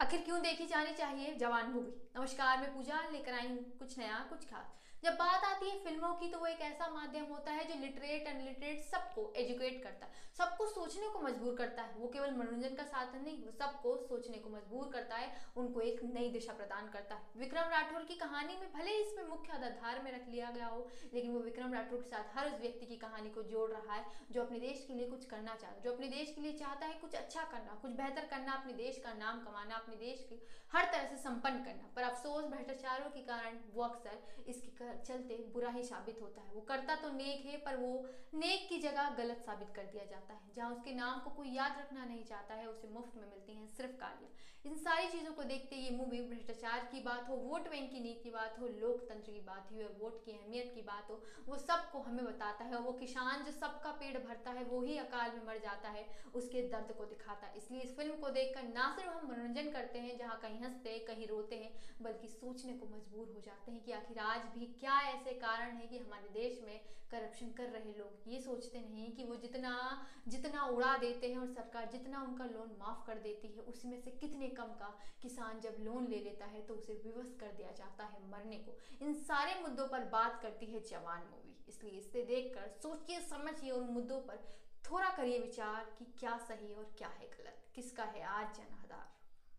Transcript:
आखिर क्यों देखी जानी चाहिए? जवान मूवी नमस्कार, मैं पूजा, लेकर आई हूँ कुछ नया, कुछ खास। जब बात आती है फ़िल्मों की तो वो एक ऐसा माध्यम होता है जो लिटरेट अनलिटरेट सबको एजुकेट करता है। सबको सोचने को मजबूर करता है। वो केवल मनोरंजन का साधन नहीं, वो सबको सोचने को मजबूर करता है, उनको एक नई दिशा प्रदान करता है। विक्रम राठौर की कहानी में भले इसमें आधार में रख लिया गया हो, लेकिन वो विक्रम राठौर के साथ हर उस व्यक्ति की कहानी को जोड़ रहा है, जो अपने देश के लिए कुछ करना चाहता है जो अपने देश के लिए चाहता है कुछ अच्छा करना, कुछ बेहतर करना, अपने देश का नाम कमाना, अपने देश की हर तरह से संपन्न करना। पर अफसोस, भ्रष्टाचारों के कारण वो अक्सर इसके चलते बुरा ही साबित होता है। वो करता तो नेक है, पर वो नेक की जगह गलत साबित कर दिया जाता है। जहाँ उसके नाम को कोई याद रखना नहीं चाहता है, उसे मुफ़्त में मिलती हैं सिर्फ़ गालियाँ। इन सारी चीज़ों को देखते ये मूवी भ्रष्टाचार की बात हो, वोट बैंक की नीति की बात हो, लोकतंत्र की बात हो वोट की अहमियत की बात हो, वो सबको हमें बताता है और वो किसान जो सबका पेट भरता है, वो ही अकाल में मर जाता है, उसके दर्द को दिखाता है। इसलिए इस फ़िल्म को देखकर ना सिर्फ़ हम मनोरंजन करते हैं, जहाँ कहीं हँसते कहीं रोते हैं बल्कि सोचने को मजबूर हो जाते हैं कि आखिर आज भी क्या ऐसे कारण है कि हमारे देश में करप्शन कर रहे लोग। ये सोचते नहीं कि वो जितना जितना उड़ा देते हैं और सरकार जितना उनका लोन माफ़ कर देती है, उसमें से कितने कम का किसान जब लोन ले लेता है तो उसे विवश कर दिया जाता है मरने को। इन सारे मुद्दों पर बात करती है जवान मूवी। इसलिए इसे देखकर सोचिए, समझिए उन मुद्दों पर। थोड़ा करिए विचार कि क्या सही और क्या है गलत। किसका है आज जनाधार